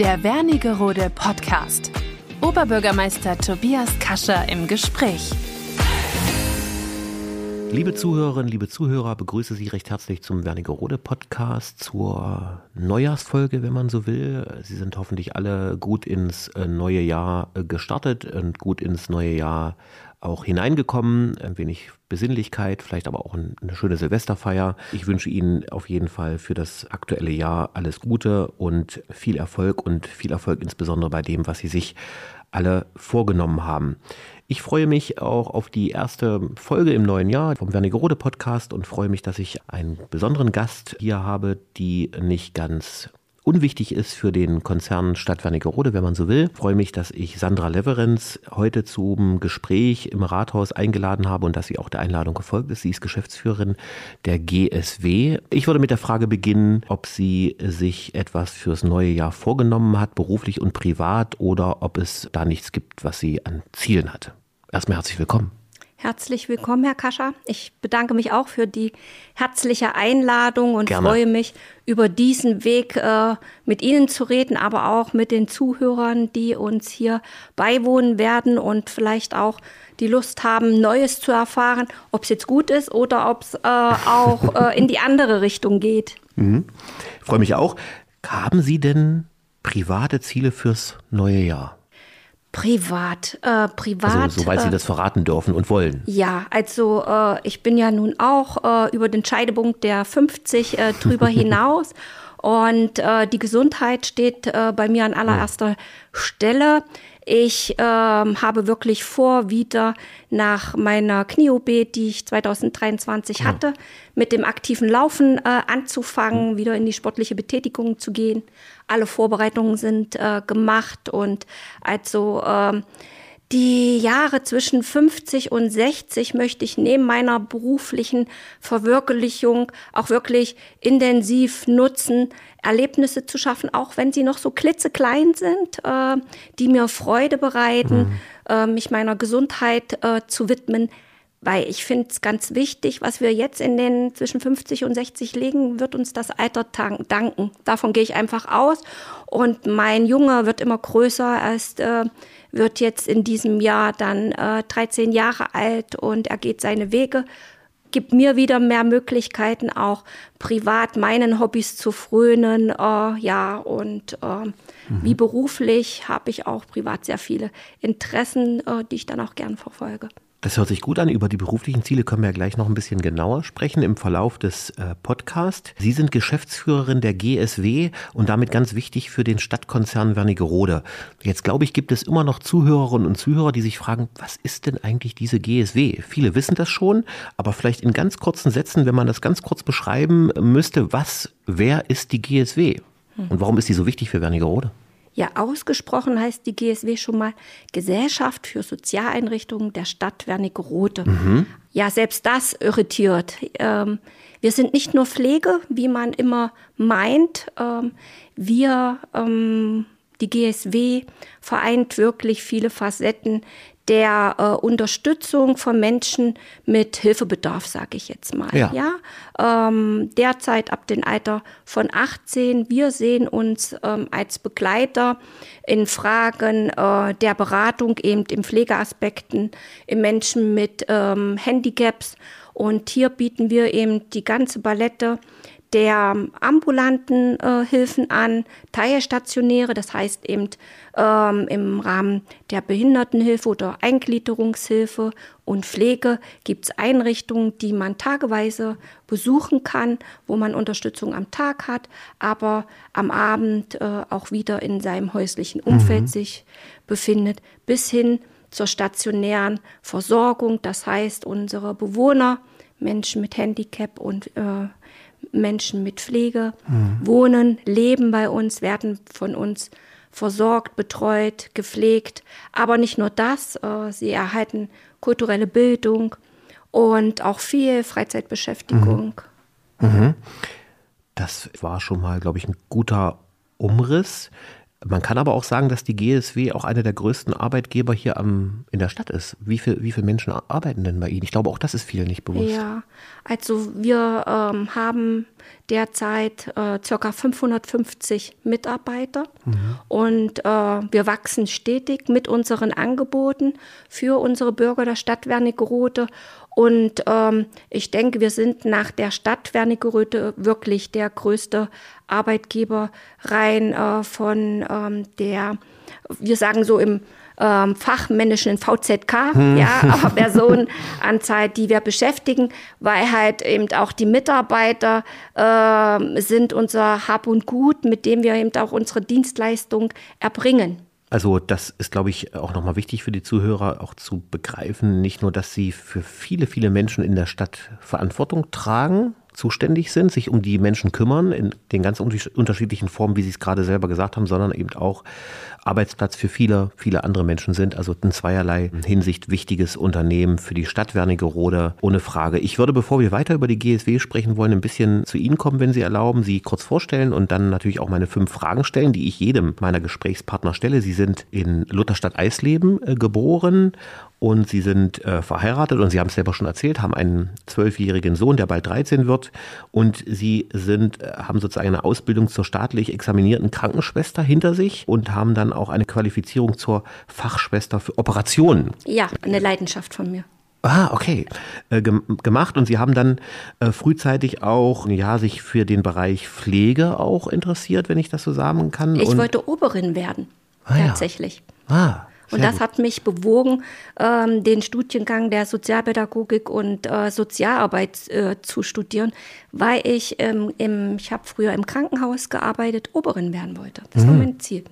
Der Wernigerode Podcast. Oberbürgermeister Tobias Kascher im Gespräch. Liebe Zuhörerinnen, liebe Zuhörer, begrüße Sie recht herzlich zum Wernigerode Podcast, zur Neujahrsfolge, wenn man so will. Sie sind hoffentlich alle gut ins äh, neue Jahr gestartet und gut ins neue Jahr auch hineingekommen. Ein wenig Besinnlichkeit, vielleicht aber auch eine schöne Silvesterfeier. Ich wünsche Ihnen auf jeden Fall für das aktuelle Jahr alles Gute und viel Erfolg und viel Erfolg insbesondere bei dem, was Sie sich alle vorgenommen haben. Ich freue mich auch auf die erste Folge im neuen Jahr vom Wernigerode Podcast und freue mich, dass ich einen besonderen Gast hier habe, die nicht ganz unwichtig ist für den Konzern Stadt Wernigerode, wenn man so will. Ich freue mich, dass ich Sandra Leverenz heute zum Gespräch im Rathaus eingeladen habe und dass sie auch der Einladung gefolgt ist. Sie ist Geschäftsführerin der GSW. Ich würde mit der Frage beginnen, ob sie sich etwas fürs neue Jahr vorgenommen hat, beruflich und privat, oder ob es da nichts gibt, was sie an Zielen hat. Erstmal herzlich willkommen. Herzlich willkommen, Herr Kascher. Ich bedanke mich auch für die herzliche Einladung und Gerne. freue mich, über diesen Weg äh, mit Ihnen zu reden, aber auch mit den Zuhörern, die uns hier beiwohnen werden und vielleicht auch die Lust haben, Neues zu erfahren, ob es jetzt gut ist oder ob es äh, auch äh, in die andere Richtung geht. Mhm. Ich freue mich auch. Haben Sie denn private Ziele fürs neue Jahr? Privat, äh, privat. Also, soweit äh, Sie das verraten dürfen und wollen. Ja, also äh, ich bin ja nun auch äh, über den Scheidepunkt der 50 äh, drüber hinaus. Und äh, die Gesundheit steht bei mir an allererster Stelle. Ich ähm, habe wirklich vor, wieder nach meiner Knie-OP, die ich 2023 hatte, mit dem aktiven Laufen anzufangen, wieder in die sportliche Betätigung zu gehen. Alle Vorbereitungen sind äh, gemacht und also ähm, die Jahre zwischen 50 und 60 möchte ich neben meiner beruflichen Verwirklichung auch wirklich intensiv nutzen, Erlebnisse zu schaffen, auch wenn sie noch so klitzeklein sind, äh, die mir Freude bereiten, mhm. äh, mich meiner Gesundheit äh, zu widmen. Weil ich finde es ganz wichtig, was wir jetzt in den zwischen 50 und 60 legen, wird uns das Alter danken. Davon gehe ich einfach aus. Und mein Junge wird immer größer. Er ist, äh, wird jetzt in diesem Jahr dann äh, 13 Jahre alt und er geht seine Wege gibt mir wieder mehr Möglichkeiten, auch privat meinen Hobbys zu frönen. Äh, ja, und äh, mhm. wie beruflich habe ich auch privat sehr viele Interessen, äh, die ich dann auch gern verfolge. Das hört sich gut an. Über die beruflichen Ziele können wir ja gleich noch ein bisschen genauer sprechen im Verlauf des äh, Podcasts. Sie sind Geschäftsführerin der GSW und damit ganz wichtig für den Stadtkonzern Wernigerode. Jetzt glaube ich, gibt es immer noch Zuhörerinnen und Zuhörer, die sich fragen, was ist denn eigentlich diese GSW? Viele wissen das schon, aber vielleicht in ganz kurzen Sätzen, wenn man das ganz kurz beschreiben müsste, was, wer ist die GSW? Und warum ist die so wichtig für Wernigerode? Ja, ausgesprochen heißt die GSW schon mal Gesellschaft für Sozialeinrichtungen der Stadt Wernigerode. Mhm. Ja, selbst das irritiert. Ähm, wir sind nicht nur Pflege, wie man immer meint. Ähm, wir, ähm, die GSW, vereint wirklich viele Facetten der äh, Unterstützung von Menschen mit Hilfebedarf, sage ich jetzt mal. Ja. ja? Ähm, derzeit ab dem Alter von 18. Wir sehen uns ähm, als Begleiter in Fragen äh, der Beratung, eben in Pflegeaspekten, in Menschen mit ähm, Handicaps. Und hier bieten wir eben die ganze Palette der ambulanten äh, Hilfen an, teilstationäre, das heißt eben ähm, im Rahmen der Behindertenhilfe oder Eingliederungshilfe und Pflege gibt es Einrichtungen, die man tageweise besuchen kann, wo man Unterstützung am Tag hat, aber am Abend äh, auch wieder in seinem häuslichen Umfeld mhm. sich befindet, bis hin zur stationären Versorgung, das heißt unsere Bewohner, Menschen mit Handicap und äh, Menschen mit Pflege mhm. wohnen, leben bei uns, werden von uns versorgt, betreut, gepflegt. Aber nicht nur das, äh, sie erhalten kulturelle Bildung und auch viel Freizeitbeschäftigung. Mhm. Mhm. Das war schon mal, glaube ich, ein guter Umriss. Man kann aber auch sagen, dass die GSW auch einer der größten Arbeitgeber hier am, in der Stadt ist. Wie, viel, wie viele Menschen arbeiten denn bei Ihnen? Ich glaube, auch das ist vielen nicht bewusst. Ja, also wir ähm, haben derzeit äh, ca. 550 Mitarbeiter mhm. und äh, wir wachsen stetig mit unseren Angeboten für unsere Bürger der Stadt Wernigerode und ähm, ich denke, wir sind nach der Stadt Wernigerode wirklich der größte Arbeitgeber rein äh, von ähm, der, wir sagen so im ähm, fachmännischen VZK, hm. ja, aber Personenanzahl, die wir beschäftigen, weil halt eben auch die Mitarbeiter äh, sind unser Hab und Gut, mit dem wir eben auch unsere Dienstleistung erbringen. Also das ist, glaube ich, auch nochmal wichtig für die Zuhörer auch zu begreifen. Nicht nur, dass sie für viele, viele Menschen in der Stadt Verantwortung tragen, zuständig sind, sich um die Menschen kümmern, in den ganz unterschiedlichen Formen, wie Sie es gerade selber gesagt haben, sondern eben auch Arbeitsplatz für viele, viele andere Menschen sind. Also in zweierlei Hinsicht wichtiges Unternehmen für die Stadt Wernigerode, ohne Frage. Ich würde, bevor wir weiter über die GSW sprechen wollen, ein bisschen zu Ihnen kommen, wenn Sie erlauben, Sie kurz vorstellen und dann natürlich auch meine fünf Fragen stellen, die ich jedem meiner Gesprächspartner stelle. Sie sind in Lutherstadt Eisleben äh, geboren und sie sind äh, verheiratet und sie haben es selber schon erzählt, haben einen zwölfjährigen Sohn, der bald 13 wird und sie sind, äh, haben sozusagen eine Ausbildung zur staatlich examinierten Krankenschwester hinter sich und haben dann auch eine Qualifizierung zur Fachschwester für Operationen. Ja, eine Leidenschaft von mir. Ah, okay. Äh, gemacht und Sie haben dann äh, frühzeitig auch, ja, sich für den Bereich Pflege auch interessiert, wenn ich das so sagen kann. Ich und wollte Oberin werden, ah, tatsächlich. Ja. Ah, und das gut. hat mich bewogen, ähm, den Studiengang der Sozialpädagogik und äh, Sozialarbeit äh, zu studieren, weil ich, ähm, im, ich habe früher im Krankenhaus gearbeitet, Oberin werden wollte. Das mhm. war mein Ziel.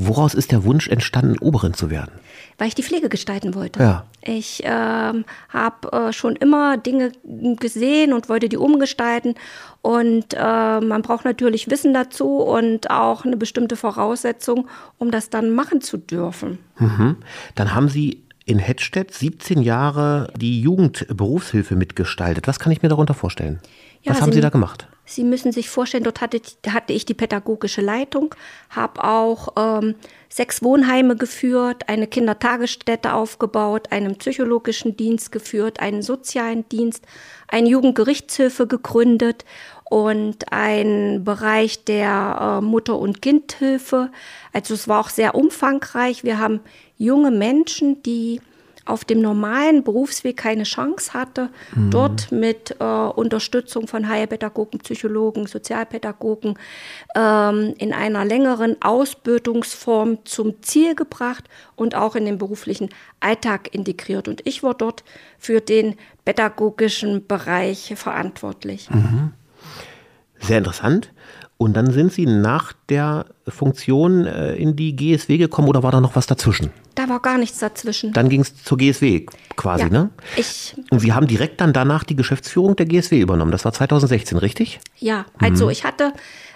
Woraus ist der Wunsch entstanden, Oberin zu werden? Weil ich die Pflege gestalten wollte. Ja. Ich ähm, habe äh, schon immer Dinge gesehen und wollte die umgestalten. Und äh, man braucht natürlich Wissen dazu und auch eine bestimmte Voraussetzung, um das dann machen zu dürfen. Mhm. Dann haben Sie in Hettstedt 17 Jahre die Jugendberufshilfe mitgestaltet. Was kann ich mir darunter vorstellen? Ja, Was haben Sie, Sie da gemacht? Sie müssen sich vorstellen, dort hatte, hatte ich die pädagogische Leitung, habe auch ähm, sechs Wohnheime geführt, eine Kindertagesstätte aufgebaut, einen psychologischen Dienst geführt, einen sozialen Dienst, eine Jugendgerichtshilfe gegründet und einen Bereich der äh, Mutter- und Kindhilfe. Also es war auch sehr umfangreich. Wir haben junge Menschen, die auf dem normalen Berufsweg keine Chance hatte, mhm. dort mit äh, Unterstützung von Heilpädagogen, Psychologen, Sozialpädagogen ähm, in einer längeren Ausbildungsform zum Ziel gebracht und auch in den beruflichen Alltag integriert. Und ich war dort für den pädagogischen Bereich verantwortlich. Mhm. Sehr interessant. Und dann sind Sie nach der Funktion äh, in die GSW gekommen oder war da noch was dazwischen? Da war gar nichts dazwischen. Dann ging es zur GSW quasi, ja, ne? Ich, Und Sie haben direkt dann danach die Geschäftsführung der GSW übernommen. Das war 2016, richtig? Ja, also mhm. ich hatte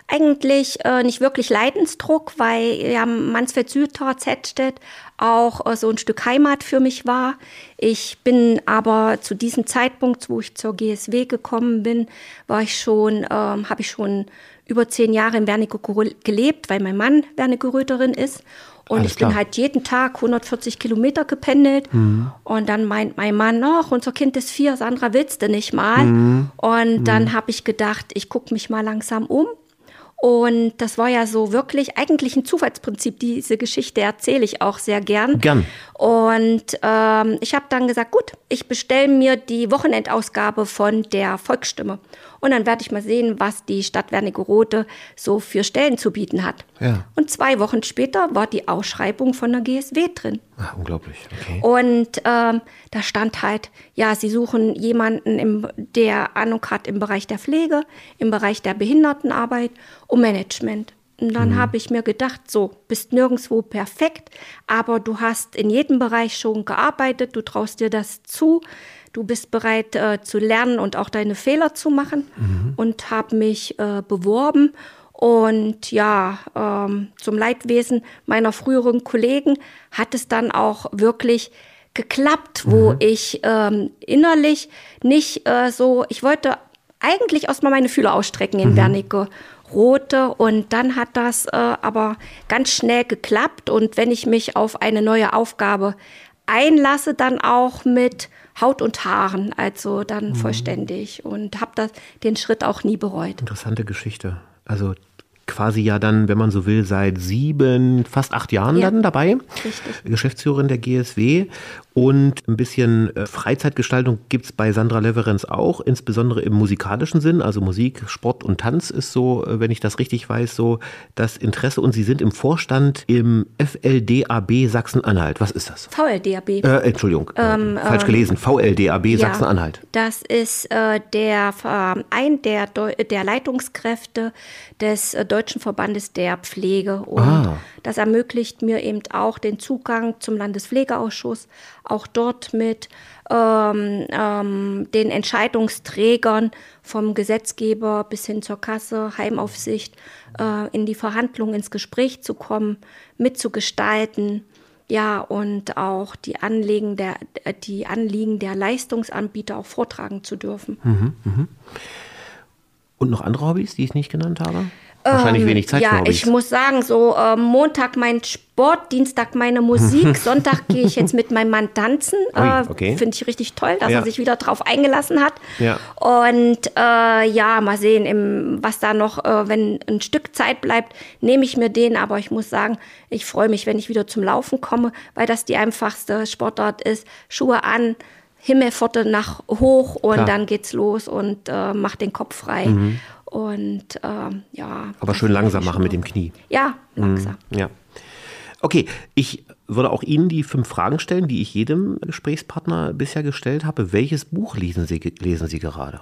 eigentlich äh, nicht wirklich Leidensdruck, weil ja Mansfeld Südtor, Zettstedt auch äh, so ein Stück Heimat für mich war. Ich bin aber zu diesem Zeitpunkt, wo ich zur GSW gekommen bin, war ich schon, ähm, habe ich schon über zehn Jahre in Wernigerode gelebt, weil mein Mann Wernigeröderin ist. Und Alles ich bin halt jeden Tag 140 Kilometer gependelt. Mhm. Und dann meint mein Mann, ach, unser Kind ist vier, Sandra, willst du nicht mal? Mhm. Und mhm. dann habe ich gedacht, ich gucke mich mal langsam um. Und das war ja so wirklich eigentlich ein Zufallsprinzip. Diese Geschichte erzähle ich auch sehr gern. Gern. Und ähm, ich habe dann gesagt, gut, ich bestelle mir die Wochenendausgabe von der Volksstimme. Und dann werde ich mal sehen, was die Stadt Wernigerode so für Stellen zu bieten hat. Ja. Und zwei Wochen später war die Ausschreibung von der GSW drin. Ach, unglaublich. Okay. Und ähm, da stand halt, ja, sie suchen jemanden, im, der Ahnung hat im Bereich der Pflege, im Bereich der Behindertenarbeit und Management. Und dann mhm. habe ich mir gedacht, so, bist nirgendwo perfekt, aber du hast in jedem Bereich schon gearbeitet, du traust dir das zu du bist bereit äh, zu lernen und auch deine Fehler zu machen mhm. und habe mich äh, beworben. Und ja, ähm, zum Leidwesen meiner früheren Kollegen hat es dann auch wirklich geklappt, wo mhm. ich ähm, innerlich nicht äh, so, ich wollte eigentlich erstmal meine Fühler ausstrecken in mhm. Wernicke Rote. Und dann hat das äh, aber ganz schnell geklappt. Und wenn ich mich auf eine neue Aufgabe einlasse, dann auch mit Haut und Haaren, also dann mhm. vollständig. Und habe den Schritt auch nie bereut. Interessante Geschichte. Also quasi ja dann, wenn man so will, seit sieben, fast acht Jahren ja, dann dabei. Richtig. Geschäftsführerin der GSW. Und ein bisschen äh, Freizeitgestaltung gibt es bei Sandra Leverenz auch, insbesondere im musikalischen Sinn. Also Musik, Sport und Tanz ist so, äh, wenn ich das richtig weiß, so das Interesse. Und Sie sind im Vorstand im FLDAB Sachsen-Anhalt. Was ist das? VLDAB. Äh, Entschuldigung, äh, ähm, falsch gelesen. VLDAB ja, Sachsen-Anhalt. Das ist äh, der Verein der, der Leitungskräfte des Deutschen Verbandes der Pflege. Und ah. das ermöglicht mir eben auch den Zugang zum Landespflegeausschuss auch dort mit ähm, ähm, den Entscheidungsträgern vom Gesetzgeber bis hin zur Kasse, Heimaufsicht, äh, in die Verhandlungen, ins Gespräch zu kommen, mitzugestalten. Ja, und auch die Anliegen der, die Anliegen der Leistungsanbieter auch vortragen zu dürfen. Mhm, mh. Und noch andere Hobbys, die ich nicht genannt habe? Wahrscheinlich ähm, wenig Zeit ja, für Hobbys. ich muss sagen, so äh, Montag mein Sport, Dienstag meine Musik, Sonntag gehe ich jetzt mit meinem Mann tanzen. Äh, okay. Finde ich richtig toll, dass ja. er sich wieder drauf eingelassen hat. Ja. Und äh, ja, mal sehen, im, was da noch, äh, wenn ein Stück Zeit bleibt, nehme ich mir den. Aber ich muss sagen, ich freue mich, wenn ich wieder zum Laufen komme, weil das die einfachste Sportart ist. Schuhe an, Himmelpforte nach hoch und Klar. dann geht's los und äh, macht den Kopf frei. Mhm. Und ähm, ja. Aber schön langsam machen mit dem Knie. Ja, langsam. Mhm, ja. Okay, ich würde auch Ihnen die fünf Fragen stellen, die ich jedem Gesprächspartner bisher gestellt habe. Welches Buch lesen Sie, lesen Sie gerade?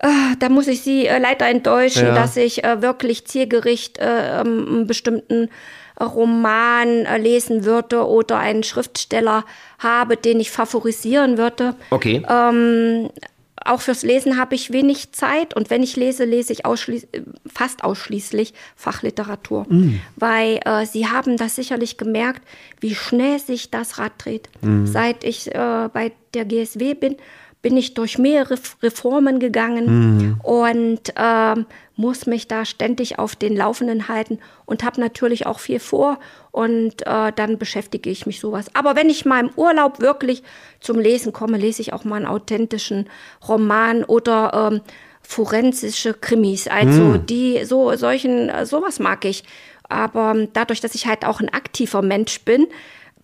Äh, da muss ich Sie äh, leider enttäuschen, ja. dass ich äh, wirklich zielgericht äh, ähm, einen bestimmten Roman lesen würde oder einen Schriftsteller habe, den ich favorisieren würde. Okay. Ähm, auch fürs Lesen habe ich wenig Zeit und wenn ich lese, lese ich ausschließ fast ausschließlich Fachliteratur, mm. weil äh, Sie haben das sicherlich gemerkt, wie schnell sich das Rad dreht. Mm. Seit ich äh, bei der GSW bin, bin ich durch mehrere Reformen gegangen mm. und ähm, muss mich da ständig auf den Laufenden halten und habe natürlich auch viel vor und äh, dann beschäftige ich mich sowas. Aber wenn ich mal im Urlaub wirklich zum Lesen komme, lese ich auch mal einen authentischen Roman oder ähm, forensische Krimis. Also mm. die so solchen äh, sowas mag ich. Aber dadurch, dass ich halt auch ein aktiver Mensch bin,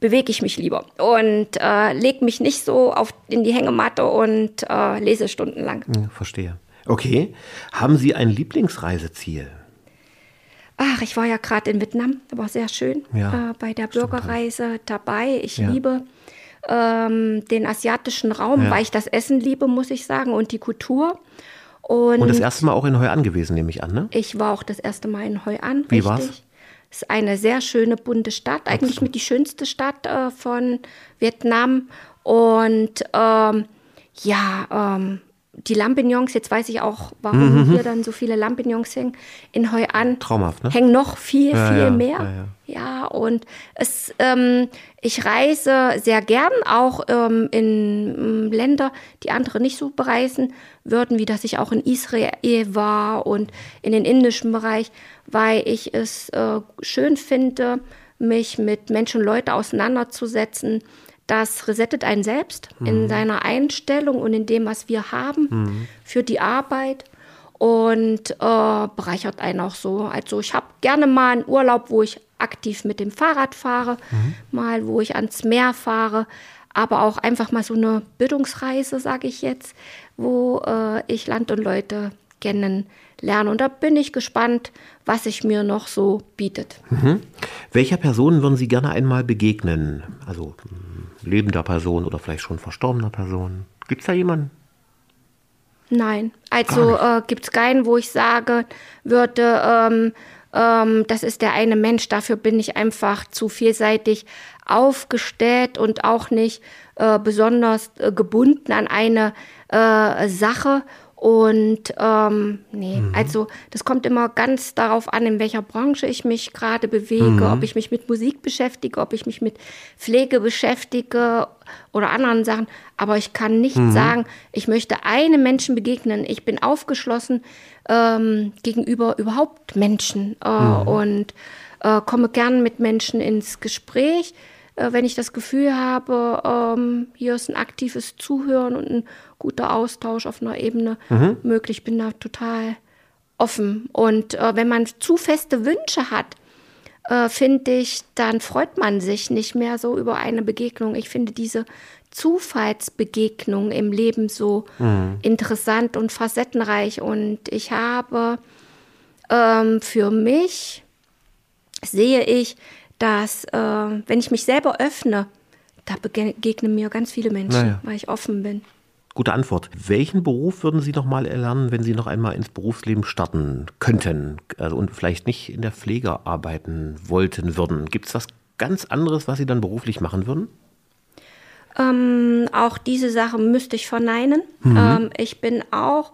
bewege ich mich lieber und äh, lege mich nicht so auf, in die Hängematte und äh, lese stundenlang. Ja, verstehe. Okay. Haben Sie ein Lieblingsreiseziel? Ach, ich war ja gerade in Vietnam, war sehr schön ja, äh, bei der Bürgerreise dabei. Ich ja. liebe ähm, den asiatischen Raum, ja. weil ich das Essen liebe, muss ich sagen, und die Kultur. Und, und das erste Mal auch in Hoi An gewesen, nehme ich an, ne? Ich war auch das erste Mal in Hoi An. Wie war es? Ist eine sehr schöne, bunte Stadt, eigentlich Absolut. mit die schönste Stadt äh, von Vietnam. Und ähm, ja, ähm, die Lampignons, jetzt weiß ich auch, warum mhm. hier dann so viele Lampignons hängen, in Hoi An. Traumhaft, ne? Hängen noch viel, ja, viel ja, mehr. Ja, ja, und es, ähm, ich reise sehr gern auch ähm, in ähm, Länder, die andere nicht so bereisen würden, wie dass ich auch in Israel war und in den indischen Bereich weil ich es äh, schön finde, mich mit Menschen und Leuten auseinanderzusetzen. Das resettet einen selbst mhm. in seiner Einstellung und in dem, was wir haben mhm. für die Arbeit und äh, bereichert einen auch so. Also ich habe gerne mal einen Urlaub, wo ich aktiv mit dem Fahrrad fahre, mhm. mal wo ich ans Meer fahre, aber auch einfach mal so eine Bildungsreise, sage ich jetzt, wo äh, ich Land und Leute kennenlernen. Und da bin ich gespannt, was sich mir noch so bietet. Mhm. Welcher Person würden Sie gerne einmal begegnen? Also lebender Person oder vielleicht schon verstorbener Person? Gibt es da jemanden? Nein, also äh, gibt es keinen, wo ich sage würde, ähm, ähm, das ist der eine Mensch, dafür bin ich einfach zu vielseitig aufgestellt und auch nicht äh, besonders äh, gebunden an eine äh, Sache Und ähm, nee, mhm. also das kommt immer ganz darauf an, in welcher Branche ich mich gerade bewege, mhm. ob ich mich mit Musik beschäftige, ob ich mich mit Pflege beschäftige oder anderen Sachen. Aber ich kann nicht mhm. sagen, ich möchte einem Menschen begegnen. Ich bin aufgeschlossen ähm, gegenüber überhaupt Menschen äh, mhm. und äh, komme gern mit Menschen ins Gespräch wenn ich das Gefühl habe, ähm, hier ist ein aktives Zuhören und ein guter Austausch auf einer Ebene mhm. möglich, bin da total offen. Und äh, wenn man zu feste Wünsche hat, äh, finde ich, dann freut man sich nicht mehr so über eine Begegnung. Ich finde diese Zufallsbegegnung im Leben so mhm. interessant und facettenreich. Und ich habe ähm, für mich, sehe ich, dass äh, wenn ich mich selber öffne, da begegnen mir ganz viele Menschen, naja. weil ich offen bin. Gute Antwort. Welchen Beruf würden Sie noch mal erlernen, wenn Sie noch einmal ins Berufsleben starten könnten also, und vielleicht nicht in der Pflege arbeiten wollten würden? Gibt es was ganz anderes, was Sie dann beruflich machen würden? Ähm, auch diese Sache müsste ich verneinen. Mhm. Ähm, ich bin auch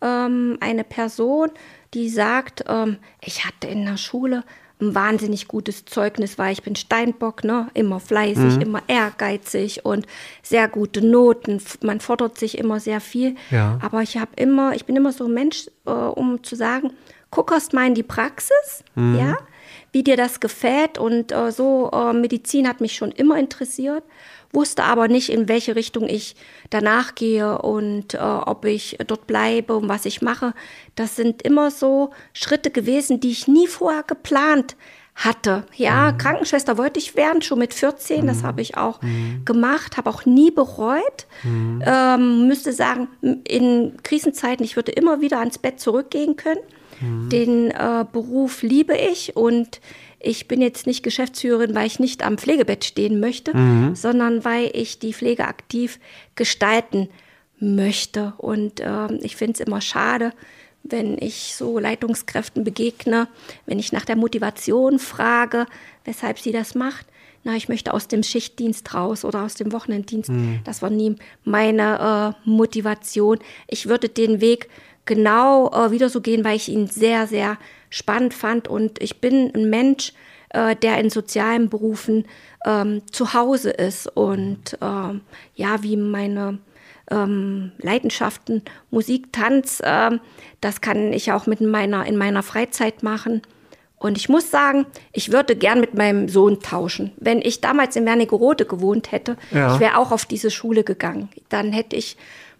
ähm, eine Person, die sagt, ähm, ich hatte in der Schule ein wahnsinnig gutes Zeugnis war. Ich bin Steinbock, ne? immer fleißig, mhm. immer ehrgeizig und sehr gute Noten. Man fordert sich immer sehr viel. Ja. Aber ich habe immer, ich bin immer so ein Mensch, äh, um zu sagen, guck erst mal in die Praxis, mhm. ja, wie dir das gefällt. Und äh, so äh, Medizin hat mich schon immer interessiert wusste aber nicht, in welche Richtung ich danach gehe und äh, ob ich dort bleibe und was ich mache. Das sind immer so Schritte gewesen, die ich nie vorher geplant hatte. Ja, mhm. Krankenschwester wollte ich werden, schon mit 14, mhm. das habe ich auch mhm. gemacht, habe auch nie bereut. Mhm. Ähm, müsste sagen, in Krisenzeiten, ich würde immer wieder ans Bett zurückgehen können. Mhm. Den äh, Beruf liebe ich und ich bin jetzt nicht Geschäftsführerin, weil ich nicht am Pflegebett stehen möchte, mhm. sondern weil ich die Pflege aktiv gestalten möchte. Und äh, ich finde es immer schade, wenn ich so Leitungskräften begegne, wenn ich nach der Motivation frage, weshalb sie das macht. Na, ich möchte aus dem Schichtdienst raus oder aus dem Wochenenddienst. Mhm. Das war nie meine äh, Motivation. Ich würde den Weg genau äh, wieder so gehen, weil ich ihn sehr, sehr spannend fand. Und ich bin ein Mensch, äh, der in sozialen Berufen ähm, zu Hause ist und ähm, ja, wie meine ähm, Leidenschaften, Musik, Tanz, ähm, das kann ich auch mit meiner, in meiner Freizeit machen. Und ich muss sagen, ich würde gern mit meinem Sohn tauschen. Wenn ich damals in Wernigerode gewohnt hätte, ja. ich wäre auch auf diese Schule gegangen. Dann hätte ich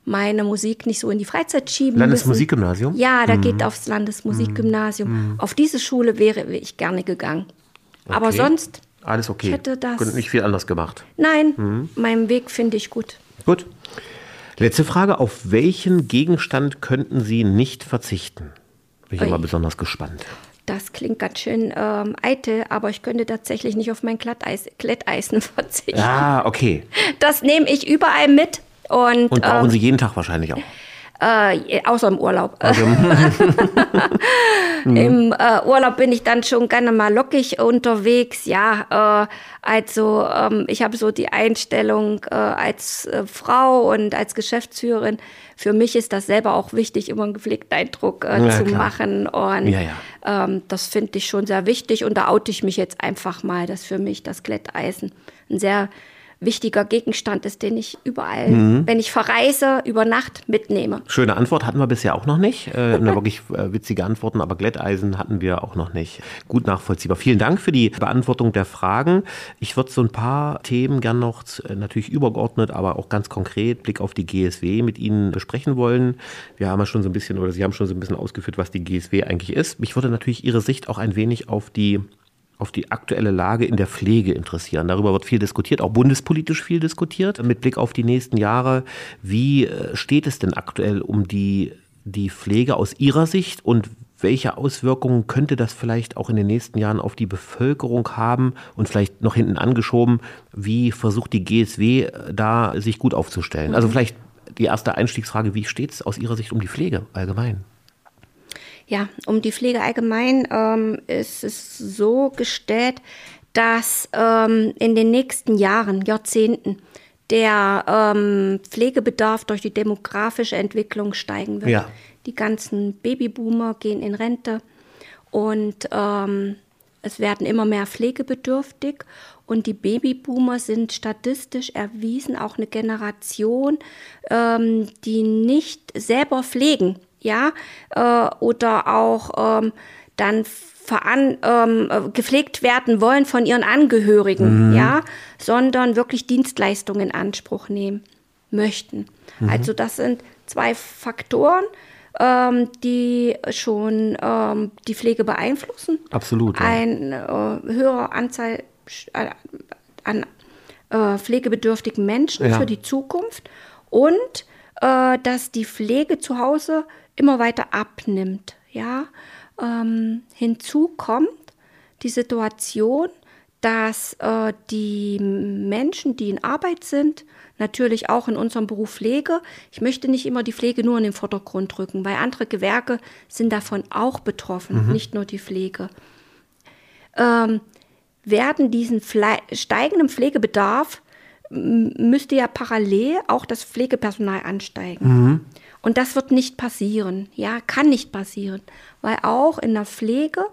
meine Musik nicht so in die Freizeit schieben Landesmusikgymnasium? Müssen. Ja, da mhm. geht aufs Landesmusikgymnasium. Mhm. Auf diese Schule wäre ich gerne gegangen. Okay. Aber sonst alles okay. hätte das nicht viel anders gemacht. Nein, mhm. meinen Weg finde ich gut. Gut. Letzte Frage: Auf welchen Gegenstand könnten Sie nicht verzichten? Bin ich Ui. immer besonders gespannt. Das klingt ganz schön ähm, eitel, aber ich könnte tatsächlich nicht auf mein Glatteis, Glätteisen verzichten. Ah, okay. Das nehme ich überall mit und, und brauchen äh, Sie jeden Tag wahrscheinlich auch? Äh, außer im Urlaub. Also. Im äh, Urlaub bin ich dann schon gerne mal lockig unterwegs. Ja, äh, also ähm, ich habe so die Einstellung äh, als äh, Frau und als Geschäftsführerin. Für mich ist das selber auch wichtig, immer einen gepflegten Eindruck äh, ja, zu klar. machen. Und ja, ja. Ähm, das finde ich schon sehr wichtig. Und da oute ich mich jetzt einfach mal, dass für mich das Glätteisen ein sehr wichtiger Gegenstand ist, den ich überall, mhm. wenn ich verreise, über Nacht mitnehme. Schöne Antwort hatten wir bisher auch noch nicht. Äh, eine wirklich äh, witzige Antworten, aber Glätteisen hatten wir auch noch nicht. Gut nachvollziehbar. Vielen Dank für die Beantwortung der Fragen. Ich würde so ein paar Themen gern noch äh, natürlich übergeordnet, aber auch ganz konkret Blick auf die GSW mit Ihnen besprechen wollen. Wir haben ja schon so ein bisschen oder Sie haben schon so ein bisschen ausgeführt, was die GSW eigentlich ist. Mich würde natürlich Ihre Sicht auch ein wenig auf die auf die aktuelle Lage in der Pflege interessieren. Darüber wird viel diskutiert, auch bundespolitisch viel diskutiert. Mit Blick auf die nächsten Jahre, wie äh, steht es denn aktuell um die, die Pflege aus Ihrer Sicht und welche Auswirkungen könnte das vielleicht auch in den nächsten Jahren auf die Bevölkerung haben und vielleicht noch hinten angeschoben, wie versucht die GSW äh, da sich gut aufzustellen? Also vielleicht die erste Einstiegsfrage, wie steht es aus Ihrer Sicht um die Pflege allgemein? Ja, um die Pflege allgemein ähm, ist es so gestellt, dass ähm, in den nächsten Jahren, Jahrzehnten der ähm, Pflegebedarf durch die demografische Entwicklung steigen wird. Ja. Die ganzen Babyboomer gehen in Rente und ähm, es werden immer mehr pflegebedürftig und die Babyboomer sind statistisch erwiesen auch eine Generation, ähm, die nicht selber pflegen, ja, äh, oder auch ähm, dann veran, ähm, äh, gepflegt werden wollen von ihren Angehörigen, ja, sondern wirklich Dienstleistungen in Anspruch nehmen möchten. Also das sind zwei Faktoren, ähm, die schon ähm, die Pflege beeinflussen. Absolut. Ja. Eine äh, höhere Anzahl äh, an äh, pflegebedürftigen Menschen Ja. für die Zukunft und äh, dass die Pflege zu Hause immer weiter abnimmt. Ja? Ähm, hinzu kommt die Situation, dass äh, die Menschen, die in Arbeit sind, natürlich auch in unserem Beruf Pflege, ich möchte nicht immer die Pflege nur in den Vordergrund rücken, weil andere Gewerke sind davon auch betroffen, nicht nur die Pflege. Ähm, werden diesen Fle steigenden Pflegebedarf müsste ja parallel auch das Pflegepersonal ansteigen. Und das wird nicht passieren, ja, kann nicht passieren, weil auch in der Pflege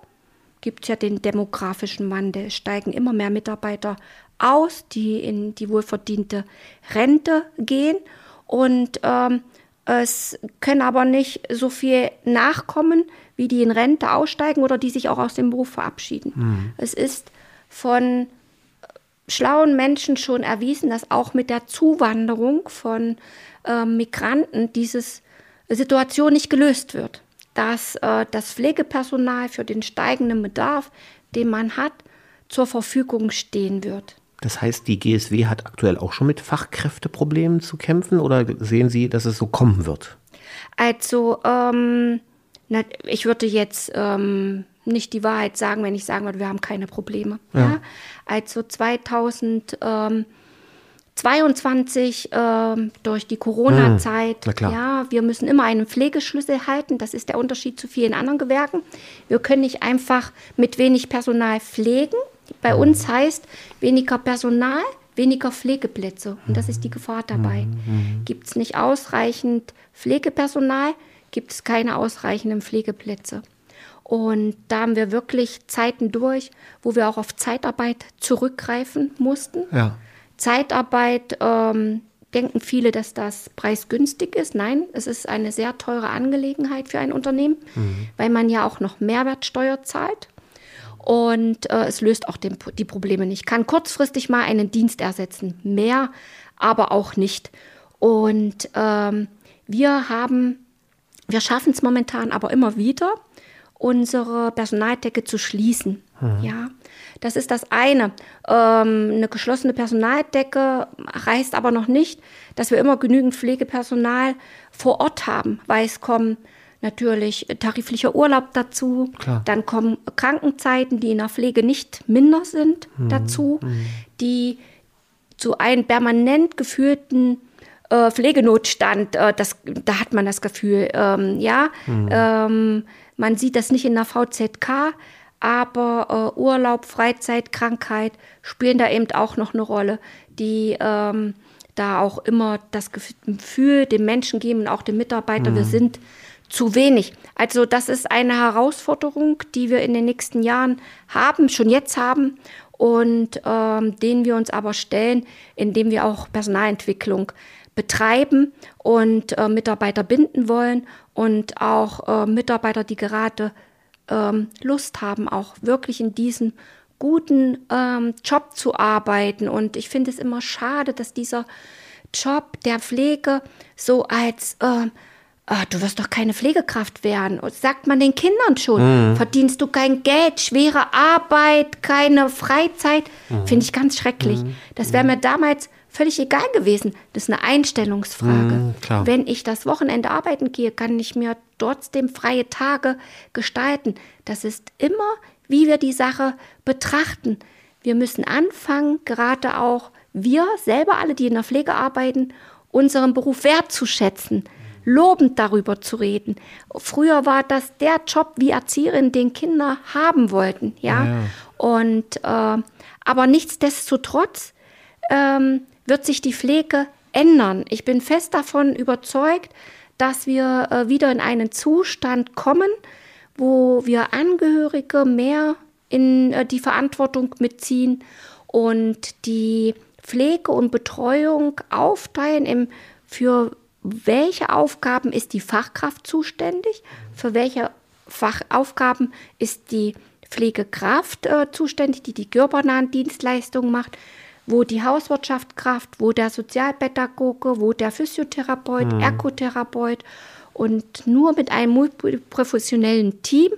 gibt es ja den demografischen Wandel. Es steigen immer mehr Mitarbeiter aus, die in die wohlverdiente Rente gehen und ähm, es können aber nicht so viel nachkommen, wie die in Rente aussteigen oder die sich auch aus dem Beruf verabschieden. Es ist von schlauen Menschen schon erwiesen, dass auch mit der Zuwanderung von ähm, Migranten diese Situation nicht gelöst wird. Dass äh, das Pflegepersonal für den steigenden Bedarf, den man hat, zur Verfügung stehen wird. Das heißt, die GSW hat aktuell auch schon mit Fachkräfteproblemen zu kämpfen oder sehen Sie, dass es so kommen wird? Also, ähm, na, ich würde jetzt ähm, nicht die Wahrheit sagen, wenn ich sagen würde, wir haben keine Probleme. Ja. Also 2022 ähm, durch die Corona-Zeit, na klar. ja, wir müssen immer einen Pflegeschlüssel halten. Das ist der Unterschied zu vielen anderen Gewerken. Wir können nicht einfach mit wenig Personal pflegen. Bei uns heißt weniger Personal, weniger Pflegeplätze. Und das ist die Gefahr dabei. Gibt es nicht ausreichend Pflegepersonal, gibt es keine ausreichenden Pflegeplätze. Und da haben wir wirklich Zeiten durch, wo wir auch auf Zeitarbeit zurückgreifen mussten. Ja. Zeitarbeit ähm, denken viele, dass das preisgünstig ist. Nein, es ist eine sehr teure Angelegenheit für ein Unternehmen, weil man ja auch noch Mehrwertsteuer zahlt. Und äh, es löst auch den, die Probleme nicht. Kann kurzfristig mal einen Dienst ersetzen, mehr, aber auch nicht. Und ähm, wir haben, wir schaffen es momentan aber immer wieder, unsere Personaldecke zu schließen. Ja, das ist das eine. Ähm, eine geschlossene Personaldecke heißt aber noch nicht, dass wir immer genügend Pflegepersonal vor Ort haben, weil es kommen natürlich tariflicher Urlaub dazu, Klar. dann kommen Krankenzeiten, die in der Pflege nicht minder sind, dazu, die zu einem permanent geführten äh, Pflegenotstand, äh, das, da hat man das Gefühl, ähm, ja, ähm, man sieht das nicht in der VZK, aber äh, Urlaub, Freizeit, Krankheit spielen da eben auch noch eine Rolle, die ähm, da auch immer das Gefühl dem Menschen geben und auch dem Mitarbeiter, wir sind zu wenig. Also das ist eine Herausforderung, die wir in den nächsten Jahren haben, schon jetzt haben und ähm, denen wir uns aber stellen, indem wir auch Personalentwicklung betreiben und äh, Mitarbeiter binden wollen und auch äh, Mitarbeiter, die gerade ähm, Lust haben, auch wirklich in diesem guten ähm, Job zu arbeiten. Und ich finde es immer schade, dass dieser Job der Pflege so als äh, Ah, du wirst doch keine Pflegekraft werden. Und sagt man den Kindern schon. Verdienst du kein Geld, schwere Arbeit, keine Freizeit. Finde ich ganz schrecklich. Das wäre mir damals völlig egal gewesen. Das ist eine Einstellungsfrage. klar. Wenn ich das Wochenende arbeiten gehe, kann ich mir trotzdem freie Tage gestalten. Das ist immer, wie wir die Sache betrachten. Wir müssen anfangen, gerade auch wir selber, alle, die in der Pflege arbeiten, unseren Beruf wertzuschätzen lobend darüber zu reden. Früher war das der Job wie Erzieherin, den Kinder haben wollten, ja. Ja. Und äh, aber nichtsdestotrotz ähm, wird sich die Pflege ändern. Ich bin fest davon überzeugt, dass wir äh, wieder in einen Zustand kommen, wo wir Angehörige mehr in äh, die Verantwortung mitziehen und die Pflege und Betreuung aufteilen im für welche Aufgaben ist die Fachkraft zuständig, für welche Fachaufgaben ist die Pflegekraft äh, zuständig, die die körpernahen Dienstleistungen macht, wo die Hauswirtschaftskraft, wo der Sozialpädagoge, wo der Physiotherapeut, mhm. Ergotherapeut und nur mit einem professionellen Team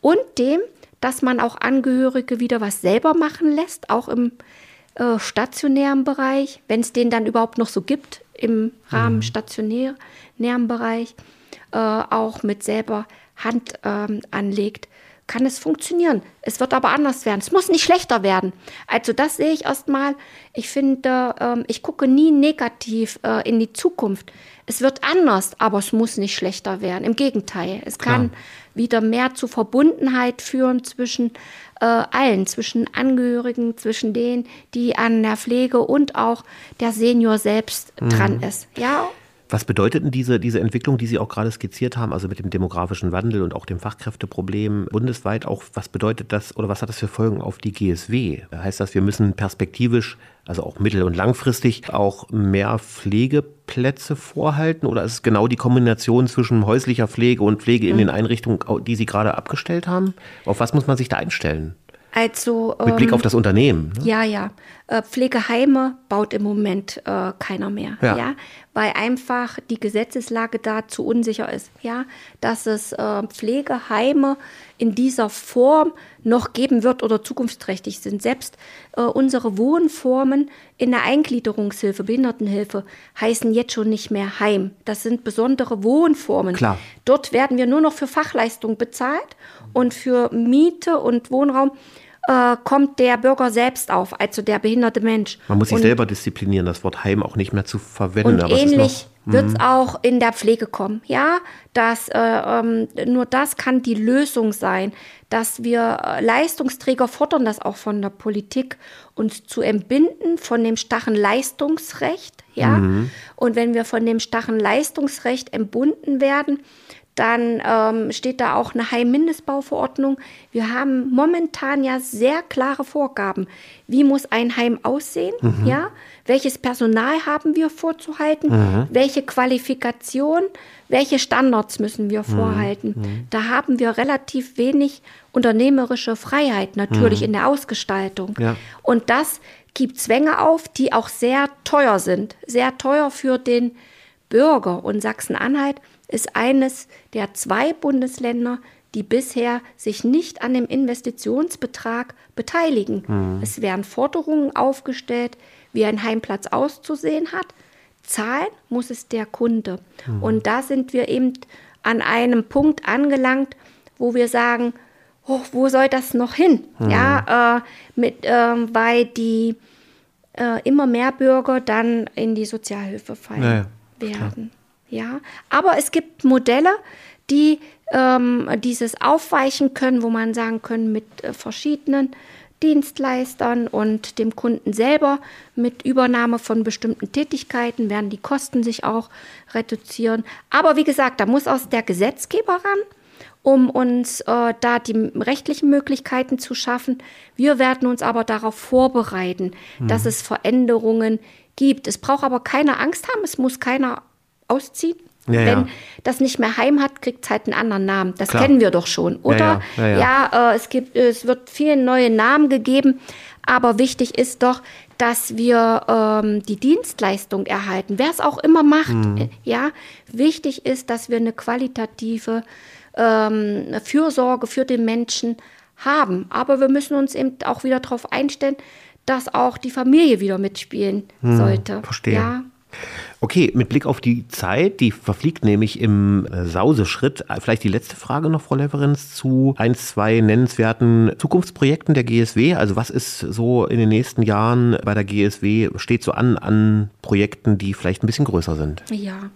und dem, dass man auch Angehörige wieder was selber machen lässt, auch im äh, stationären Bereich, wenn es den dann überhaupt noch so gibt, im Rahmen mhm. stationären Bereich, äh, auch mit selber Hand ähm, anlegt kann es funktionieren. Es wird aber anders werden. Es muss nicht schlechter werden. Also das sehe ich erstmal. Ich finde, ähm, ich gucke nie negativ äh, in die Zukunft. Es wird anders, aber es muss nicht schlechter werden. Im Gegenteil, es Klar. kann wieder mehr zu Verbundenheit führen zwischen äh, allen, zwischen Angehörigen, zwischen denen, die an der Pflege und auch der Senior selbst mhm. dran ist. Ja, was bedeutet denn diese, diese Entwicklung, die Sie auch gerade skizziert haben, also mit dem demografischen Wandel und auch dem Fachkräfteproblem bundesweit auch, was bedeutet das oder was hat das für Folgen auf die GSW? Heißt das, wir müssen perspektivisch, also auch mittel- und langfristig, auch mehr Pflegeplätze vorhalten oder ist es genau die Kombination zwischen häuslicher Pflege und Pflege in den mhm. Einrichtungen, die Sie gerade abgestellt haben? Auf was muss man sich da einstellen? Also, Mit Blick ähm, auf das Unternehmen. Ne? Ja, ja. Äh, Pflegeheime baut im Moment äh, keiner mehr. Ja. ja. Weil einfach die Gesetzeslage da zu unsicher ist. Ja. Dass es äh, Pflegeheime in dieser Form noch geben wird oder zukunftsträchtig sind. Selbst äh, unsere Wohnformen in der Eingliederungshilfe, Behindertenhilfe, heißen jetzt schon nicht mehr Heim. Das sind besondere Wohnformen. Klar. Dort werden wir nur noch für Fachleistung bezahlt und für Miete und Wohnraum äh, kommt der Bürger selbst auf, also der behinderte Mensch. Man muss sich und, selber disziplinieren, das Wort Heim auch nicht mehr zu verwenden. Und ähnlich wird es mhm. auch in der Pflege kommen. Ja, dass äh, ähm, nur das kann die Lösung sein, dass wir äh, Leistungsträger fordern, das auch von der Politik, uns zu entbinden von dem starren Leistungsrecht. Ja, mhm. und wenn wir von dem starren Leistungsrecht entbunden werden, dann ähm, steht da auch eine Heimmindestbauverordnung. Wir haben momentan ja sehr klare Vorgaben. Wie muss ein Heim aussehen? Mhm. Ja? Welches Personal haben wir vorzuhalten? Mhm. Welche Qualifikation? Welche Standards müssen wir mhm. vorhalten? Mhm. Da haben wir relativ wenig unternehmerische Freiheit natürlich mhm. in der Ausgestaltung. Ja. Und das gibt Zwänge auf, die auch sehr teuer sind. Sehr teuer für den Bürger. Und Sachsen-Anhalt ist eines der zwei Bundesländer, die bisher sich nicht an dem Investitionsbetrag beteiligen. Mhm. Es werden Forderungen aufgestellt, wie ein Heimplatz auszusehen hat. Zahlen muss es der Kunde. Mhm. Und da sind wir eben an einem Punkt angelangt, wo wir sagen, oh, wo soll das noch hin? Mhm. Ja, äh, mit, äh, weil die äh, immer mehr Bürger dann in die Sozialhilfe fallen naja, werden. Klar. Ja, aber es gibt Modelle, die ähm, dieses aufweichen können, wo man sagen können, mit äh, verschiedenen Dienstleistern und dem Kunden selber mit Übernahme von bestimmten Tätigkeiten werden die Kosten sich auch reduzieren. Aber wie gesagt, da muss aus der Gesetzgeber ran, um uns äh, da die rechtlichen Möglichkeiten zu schaffen. Wir werden uns aber darauf vorbereiten, mhm. dass es Veränderungen gibt. Es braucht aber keine Angst haben, es muss keiner ausziehen. Ja, Wenn ja. das nicht mehr Heim hat, kriegt es halt einen anderen Namen. Das Klar. kennen wir doch schon, oder? Ja, ja äh, es, gibt, es wird viele neue Namen gegeben, aber wichtig ist doch, dass wir ähm, die Dienstleistung erhalten, wer es auch immer macht. Mhm. Ja, wichtig ist, dass wir eine qualitative ähm, Fürsorge für den Menschen haben. Aber wir müssen uns eben auch wieder darauf einstellen, dass auch die Familie wieder mitspielen mhm. sollte. Verstehe. Ja. Okay, mit Blick auf die Zeit, die verfliegt nämlich im äh, Sauseschritt. Äh, vielleicht die letzte Frage noch, Frau Leverenz, zu ein, zwei nennenswerten Zukunftsprojekten der GSW. Also was ist so in den nächsten Jahren bei der GSW, steht so an, an Projekten, die vielleicht ein bisschen größer sind? Ja.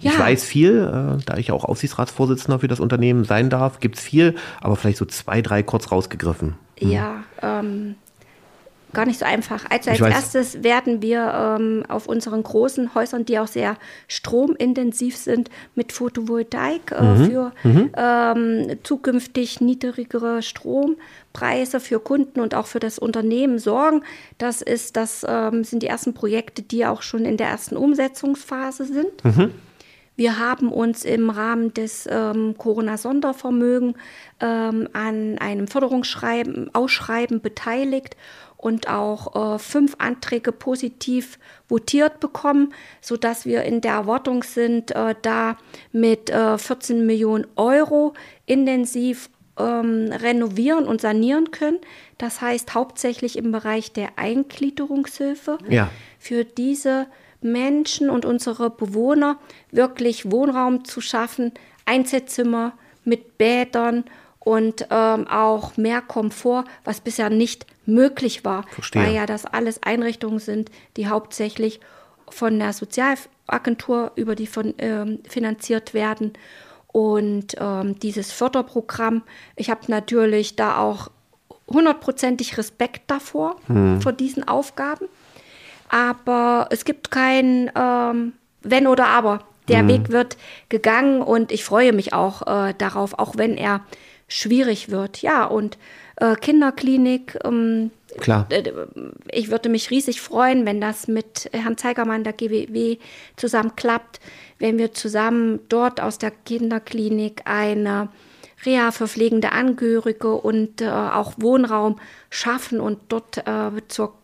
Ja. Ich weiß viel, äh, da ich auch Aufsichtsratsvorsitzender für das Unternehmen sein darf, gibt es viel, aber vielleicht so zwei, drei kurz rausgegriffen. Hm. Ja, ähm, gar nicht so einfach. Also als erstes werden wir ähm, auf unseren großen Häusern, die auch sehr stromintensiv sind, mit Photovoltaik äh, mhm. für mhm. Ähm, zukünftig niedrigere Strompreise für Kunden und auch für das Unternehmen sorgen. Das ist, das ähm, sind die ersten Projekte, die auch schon in der ersten Umsetzungsphase sind. Mhm. Wir haben uns im Rahmen des ähm, Corona-Sondervermögen ähm, an einem Förderungsschreiben, Ausschreiben beteiligt und auch äh, fünf Anträge positiv votiert bekommen, sodass wir in der Erwartung sind, äh, da mit äh, 14 Millionen Euro intensiv ähm, renovieren und sanieren können. Das heißt hauptsächlich im Bereich der Eingliederungshilfe. Ja. Für diese Menschen und unsere Bewohner wirklich Wohnraum zu schaffen, Einzelzimmer mit Bädern und ähm, auch mehr Komfort, was bisher nicht möglich war, Verstehe. weil ja das alles Einrichtungen sind, die hauptsächlich von der Sozialagentur über die von, ähm, finanziert werden. Und ähm, dieses Förderprogramm, ich habe natürlich da auch hundertprozentig Respekt davor, hm. vor diesen Aufgaben. Aber es gibt kein ähm, Wenn oder Aber. Der hm. Weg wird gegangen und ich freue mich auch äh, darauf, auch wenn er schwierig wird. Ja, und äh, Kinderklinik. Ähm, Klar. Äh, ich würde mich riesig freuen, wenn das mit Herrn Zeigermann der GWW zusammen klappt, wenn wir zusammen dort aus der Kinderklinik eine Reha für pflegende Angehörige und äh, auch Wohnraum schaffen und dort äh, zur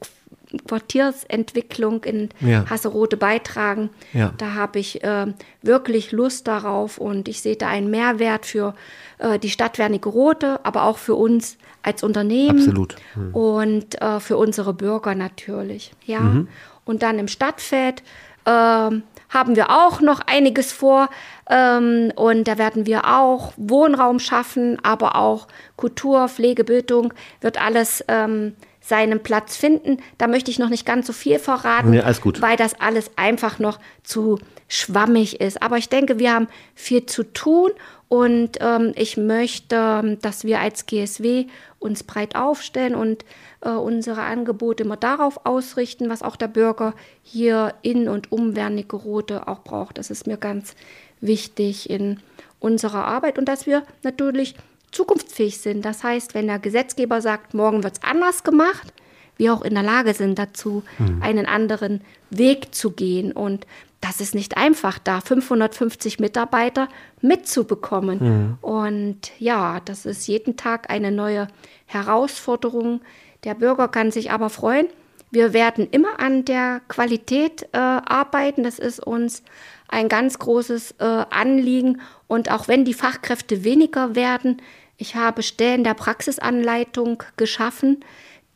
Quartiersentwicklung in ja. Hasserode beitragen. Ja. Da habe ich äh, wirklich Lust darauf und ich sehe da einen Mehrwert für äh, die Stadt Wernigerode, aber auch für uns als Unternehmen Absolut. Mhm. und äh, für unsere Bürger natürlich. Ja. Mhm. Und dann im Stadtfeld ähm, haben wir auch noch einiges vor. Ähm, und da werden wir auch Wohnraum schaffen, aber auch Kultur, Pflege, Bildung wird alles ähm, seinen Platz finden. Da möchte ich noch nicht ganz so viel verraten, ja, weil das alles einfach noch zu schwammig ist. Aber ich denke, wir haben viel zu tun und ähm, ich möchte, dass wir als GSW uns breit aufstellen und äh, unsere Angebote immer darauf ausrichten, was auch der Bürger hier in und um Wernigerode auch braucht. Das ist mir ganz wichtig in unserer Arbeit und dass wir natürlich zukunftsfähig sind. Das heißt, wenn der Gesetzgeber sagt, morgen wird es anders gemacht, wir auch in der Lage sind dazu, mhm. einen anderen Weg zu gehen. Und das ist nicht einfach, da 550 Mitarbeiter mitzubekommen. Mhm. Und ja, das ist jeden Tag eine neue Herausforderung. Der Bürger kann sich aber freuen. Wir werden immer an der Qualität äh, arbeiten. Das ist uns ein ganz großes äh, Anliegen. Und auch wenn die Fachkräfte weniger werden, ich habe Stellen der Praxisanleitung geschaffen,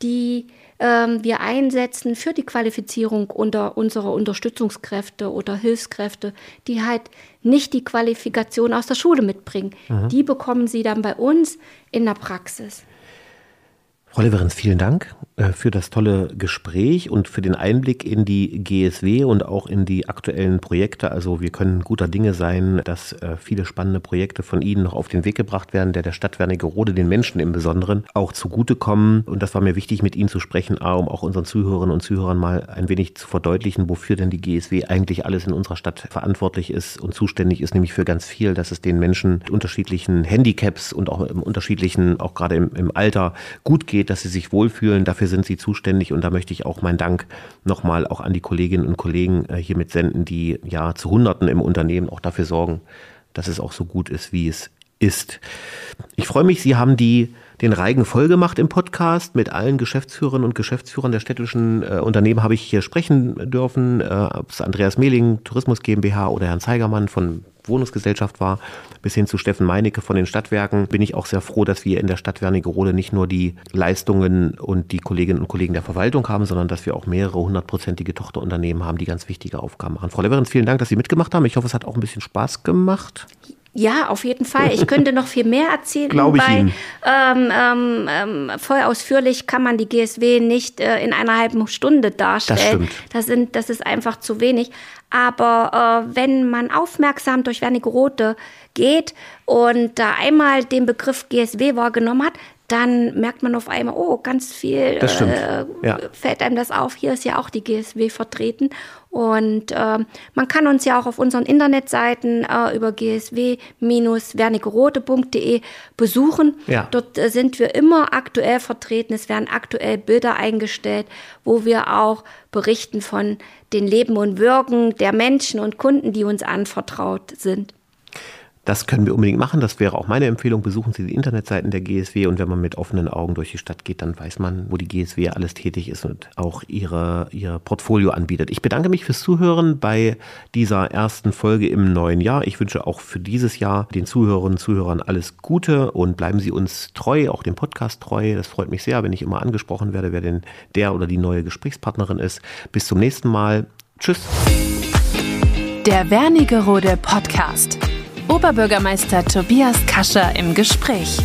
die ähm, wir einsetzen für die Qualifizierung unter unserer Unterstützungskräfte oder Hilfskräfte, die halt nicht die Qualifikation aus der Schule mitbringen. Mhm. Die bekommen sie dann bei uns in der Praxis. Frau Leverenz, vielen Dank äh, für das tolle Gespräch und für den Einblick in die GSW und auch in die aktuellen Projekte. Also wir können guter Dinge sein, dass äh, viele spannende Projekte von Ihnen noch auf den Weg gebracht werden, der der Stadt Wernigerode, den Menschen im Besonderen, auch zugutekommen. Und das war mir wichtig, mit Ihnen zu sprechen, um auch unseren Zuhörerinnen und Zuhörern mal ein wenig zu verdeutlichen, wofür denn die GSW eigentlich alles in unserer Stadt verantwortlich ist und zuständig ist, nämlich für ganz viel, dass es den Menschen mit unterschiedlichen Handicaps und auch im unterschiedlichen, auch gerade im, im Alter gut geht geht, dass sie sich wohlfühlen. Dafür sind sie zuständig und da möchte ich auch meinen Dank nochmal auch an die Kolleginnen und Kollegen äh, hier mit senden, die ja zu Hunderten im Unternehmen auch dafür sorgen, dass es auch so gut ist, wie es ist. Ich freue mich, Sie haben die den Reigen voll gemacht im Podcast. Mit allen Geschäftsführerinnen und Geschäftsführern der städtischen äh, Unternehmen habe ich hier sprechen dürfen. Äh, ob es Andreas Mehling, Tourismus GmbH oder Herrn Zeigermann von Wohnungsgesellschaft war, bis hin zu Steffen Meinecke von den Stadtwerken, bin ich auch sehr froh, dass wir in der Stadt Wernigerode nicht nur die Leistungen und die Kolleginnen und Kollegen der Verwaltung haben, sondern dass wir auch mehrere hundertprozentige Tochterunternehmen haben, die ganz wichtige Aufgaben machen. Frau Leverenz, vielen Dank, dass Sie mitgemacht haben. Ich hoffe, es hat auch ein bisschen Spaß gemacht. Ja, auf jeden Fall. Ich könnte noch viel mehr erzählen. Glaube ich Ihnen. Ähm, ähm, ähm, voll ausführlich kann man die GSW nicht äh, in einer halben Stunde darstellen. Das stimmt. Das, sind, das ist einfach zu wenig. Aber äh, wenn man aufmerksam durch Wernigerode geht und da einmal den Begriff GSW wahrgenommen hat, dann merkt man auf einmal, oh, ganz viel äh, Ja. fällt einem das auf. Hier ist ja auch die GSW vertreten. Und ähm, man kann uns ja auch auf unseren Internetseiten äh, über gsw-wernigerode.de besuchen. Ja. Dort äh, sind wir immer aktuell vertreten. Es werden aktuell Bilder eingestellt, wo wir auch berichten von den Leben und Wirken der Menschen und Kunden, die uns anvertraut sind. Das können wir unbedingt machen. Das wäre auch meine Empfehlung. Besuchen Sie die Internetseiten der GSW und wenn man mit offenen Augen durch die Stadt geht, dann weiß man, wo die GSW alles tätig ist und auch ihre, ihr Portfolio anbietet. Ich bedanke mich fürs Zuhören bei dieser ersten Folge im neuen Jahr. Ich wünsche auch für dieses Jahr den Zuhörerinnen und Zuhörern alles Gute und bleiben Sie uns treu, auch dem Podcast treu. Das freut mich sehr, wenn ich immer angesprochen werde, wer denn der oder die neue Gesprächspartnerin ist. Bis zum nächsten Mal. Tschüss. Der Wernigerode Podcast. Oberbürgermeister Tobias Kascher im Gespräch.